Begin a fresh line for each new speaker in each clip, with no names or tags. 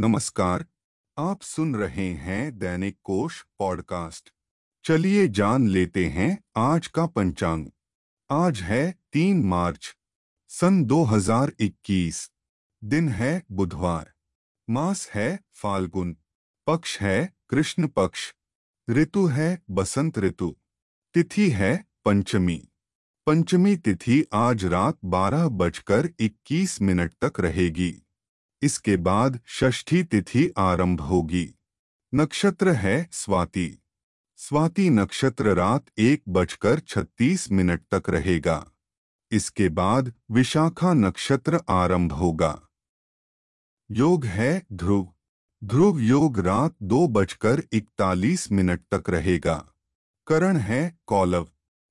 नमस्कार, आप सुन रहे हैं दैनिक कोश पॉडकास्ट। चलिए जान लेते हैं आज का पंचांग। आज है तीन मार्च, सन 2021 दिन है बुधवार, मास है फाल्गुन, पक्ष है कृष्ण पक्ष, ऋतु है बसंत ऋतु, तिथि है पंचमी। पंचमी तिथि आज रात बारह बजकर इक्कीस मिनट तक रहेगी। इसके बाद षष्ठी तिथि आरंभ होगी। नक्षत्र है स्वाति। स्वाति नक्षत्र रात एक बजकर छत्तीस मिनट तक रहेगा। इसके बाद विशाखा नक्षत्र आरंभ होगा। योग है ध्रुव। ध्रुव योग रात दो बजकर इकतालीस मिनट तक रहेगा। करण है कौलव।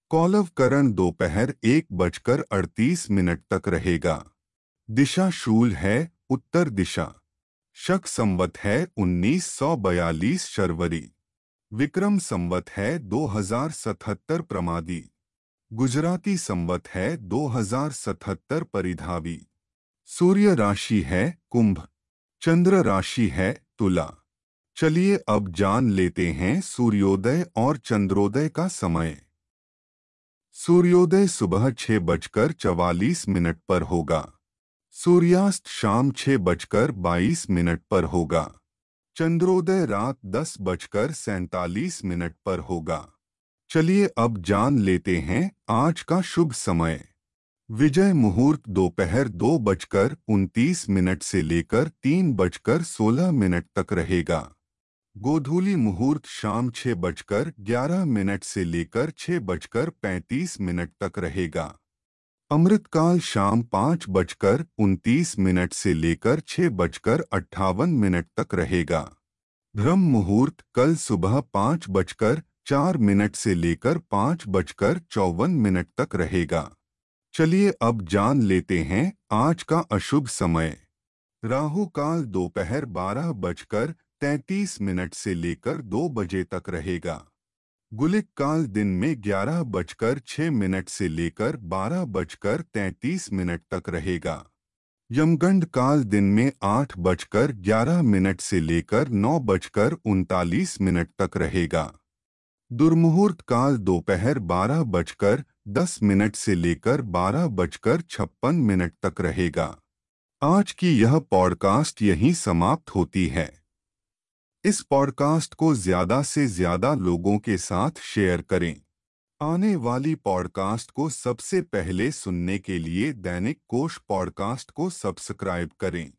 कौलव करण दोपहर एक बजकर अड़तीस मिनट तक रहेगा। दिशा शूल है उत्तर दिशा। शक संवत है 1942 शर्वरी। विक्रम संवत है 2077 प्रमादी। गुजराती संवत है 2077 परिधावी। सूर्य राशि है कुंभ। चंद्र राशि है तुला। चलिए अब जान लेते हैं सूर्योदय और चंद्रोदय का समय। सूर्योदय सुबह छह बजकर चवालीस मिनट पर होगा। सूर्यास्त शाम छह बजकर बाईस मिनट पर होगा। चंद्रोदय रात दस बजकर सैतालीस मिनट पर होगा। चलिए अब जान लेते हैं आज का शुभ समय। विजय मुहूर्त दोपहर दो बजकर उनतीस मिनट से लेकर तीन बजकर सोलह मिनट तक रहेगा। गोधूली मुहूर्त शाम छह बजकर ग्यारह मिनट से लेकर छह बजकर पैंतीस मिनट तक रहेगा। अमृतकाल शाम पाँच बजकर उनतीस मिनट से लेकर छह बजकर अट्ठावन मिनट तक रहेगा। ब्रह्म मुहूर्त कल सुबह पाँच बजकर चार मिनट से लेकर पाँच बजकर चौवन मिनट तक रहेगा। चलिए अब जान लेते हैं आज का अशुभ समय। राहु काल दोपहर बारह बजकर तैतीस मिनट से लेकर दो बजे तक रहेगा। गुलिक काल दिन में ग्यारह बजकर छह मिनट से लेकर बारह बजकर तैतीस मिनट तक रहेगा। यमगंड काल दिन में आठ बजकर ग्यारह मिनट से लेकर नौ बजकर उनतालीस मिनट तक रहेगा। दुर्मुहूर्त काल दोपहर बारह बजकर दस मिनट से लेकर बारह बजकर छप्पन मिनट तक रहेगा। आज की यह पॉडकास्ट यहीं समाप्त होती है। इस पॉडकास्ट को ज़्यादा से ज़्यादा लोगों के साथ शेयर करें। आने वाली पॉडकास्ट को सबसे पहले सुनने के लिए दैनिक कोश पॉडकास्ट को सब्सक्राइब करें।